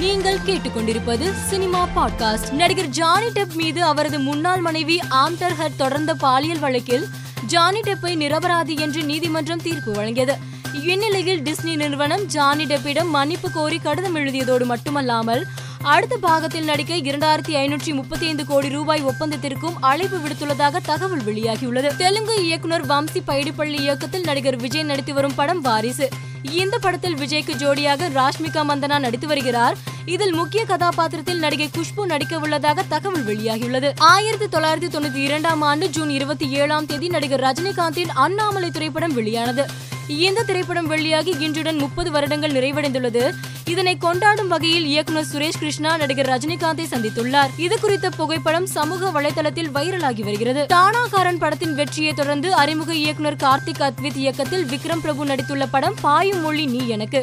நீங்கள் கேட்டுக்கொண்டிருப்பது cinema podcast. நடிகர் ஜானி டெப் மீது அவரது முன்னாள் மனைவி ஆம்டர் ஹட் தொடர்ந்த பாலியல் வழக்கில் ஜானி டெப்பை நிரபராதி என்று நீதிமன்றம் தீர்ப்பு வழங்கியது. இந்நிலையில் டிஸ்னி நிறுவனம் ஜானி டெப்பிடம் மன்னிப்பு கோரி கடிதம் எழுதியதோடு மட்டுமல்லாமல் அடுத்த பாகத்தில் நடிக்க இரண்டாயிரத்தி ஐநூற்றி முப்பத்தி ஐந்து கோடி ரூபாய் ஒப்பந்தத்திற்கும் அழைப்பு விடுத்துள்ளதாக தகவல் வெளியாகியுள்ளது. தெலுங்கு இயக்குனர் வம்சி பைடிப்பள்ளி இயக்கத்தில் நடிகர் விஜய் நடித்து வரும் படம் வாரிசு. இந்த படத்தில் விஜய்க்கு ஜோடியாக ராஷ்மிகா மந்தனா நடித்து வருகிறார். இதில் முக்கிய கதாபாத்திரத்தில் நடிகை குஷ்பு நடிக்க உள்ளதாக தகவல் வெளியாகியுள்ளது. ஆயிரத்தி தொள்ளாயிரத்தி தொண்ணூத்தி இரண்டாம் ஆண்டு ஜூன் இருபத்தி ஏழாம் தேதி நடிகர் ரஜினிகாந்தின் அண்ணாமலை திரைப்படம் வெளியானது. இந்த திரைப்படம் வெளியாகி இன்றுடன் முப்பது வருடங்கள் நிறைவடைந்துள்ளது. இதனை கொண்டாடும் வகையில் இயக்குனர் சுரேஷ் கிருஷ்ணா நடிகர் ரஜினிகாந்தை சந்தித்துள்ளார். இது குறித்த புகைப்படம் சமூக வலைதளத்தில் வைரலாகி வருகிறது. தானாகாரன் படத்தின் வெற்றியை தொடர்ந்து அறிமுக இயக்குனர் கார்த்திக் அத்வித் இயக்கத்தில் விக்ரம் பிரபு நடித்துள்ள படம் பாயும் மொழி நீ எனக்கு.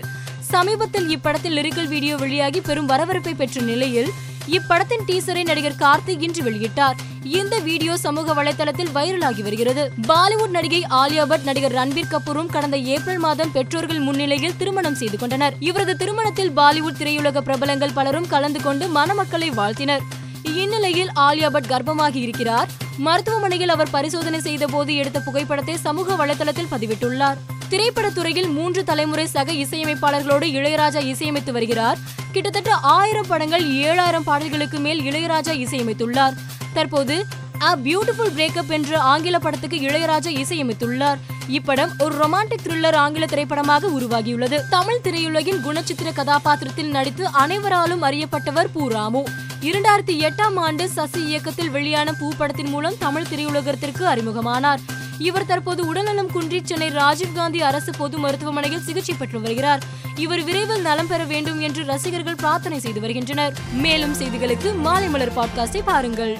சமீபத்தில் இப்படத்தில் லிரிக்கல் வீடியோ வெளியாகி பெரும் வரவேற்பை பெற்ற நிலையில் இப்படத்தின் டீசரை நடிகர் கார்த்திக் இன்று வெளியிட்டார். இந்த வீடியோ சமூக வலைதளத்தில் வைரலாகி வருகிறது. பாலிவுட் நடிகை ஆலியா பட் நடிகர் ரன்பீர் கபூரும் கடந்த ஏப்ரல் மாதம் பெற்றோர்கள் முன்னிலையில் திருமணம் செய்து கொண்டனர். இவரது திருமணத்தில் பாலிவுட் திரையுலக பிரபலங்கள் பலரும் கலந்து கொண்டு மணமக்களை வாழ்த்தினர். இந்நிலையில் ஆலியா பட் கர்ப்பமாகி இருக்கிறார். மருத்துவமனையில் அவர் பரிசோதனை செய்த போது எடுத்த புகைப்படத்தை சமூக வலைதளத்தில் பதிவிட்டுள்ளார். திரைப்படத்துறையில் மூன்று தலைமுறை சக இசையமைப்பாளர்களோடு இளையராஜா இசையமைத்து வருகிறார். கிட்டத்தட்ட ஆயிரம் படங்கள் ஏழாயிரம் பாடல்களுக்கு மேல் இளையராஜா இசையமைத்துள்ளார். தற்போது அ பியூட்டிஃபுல் பிரேக்கப் என்ற ஆங்கில படத்துக்கு இளையராஜா இசையமைத்துள்ளார். இப்படம் ஒரு ரொமான்டிக் த்ரில்லர் ஆங்கில திரைப்படமாக உருவாகியுள்ளது. தமிழ் திரையுலகின் குணச்சித்திர கதாபாத்திரத்தில் நடித்து அனைவராலும் அறியப்பட்டவர் பூ ராமு. இரண்டாயிரத்தி எட்டாம் ஆண்டு சசி இயக்கத்தில் வெளியான பூ படத்தின் மூலம் தமிழ் திரையுலகத்திற்கு அறிமுகமானார். இவர் தற்போது உடல்நலம் குன்றி சென்னை ராஜீவ்காந்தி அரசு பொது மருத்துவமனையில் சிகிச்சை பெற்று வருகிறார். இவர் விரைவில் நலம் பெற வேண்டும் என்று ரசிகர்கள் பிரார்த்தனை செய்து வருகின்றனர். மேலும் செய்திகளுக்கு மாலை மலர் பாட்காஸ்டை பாருங்கள்.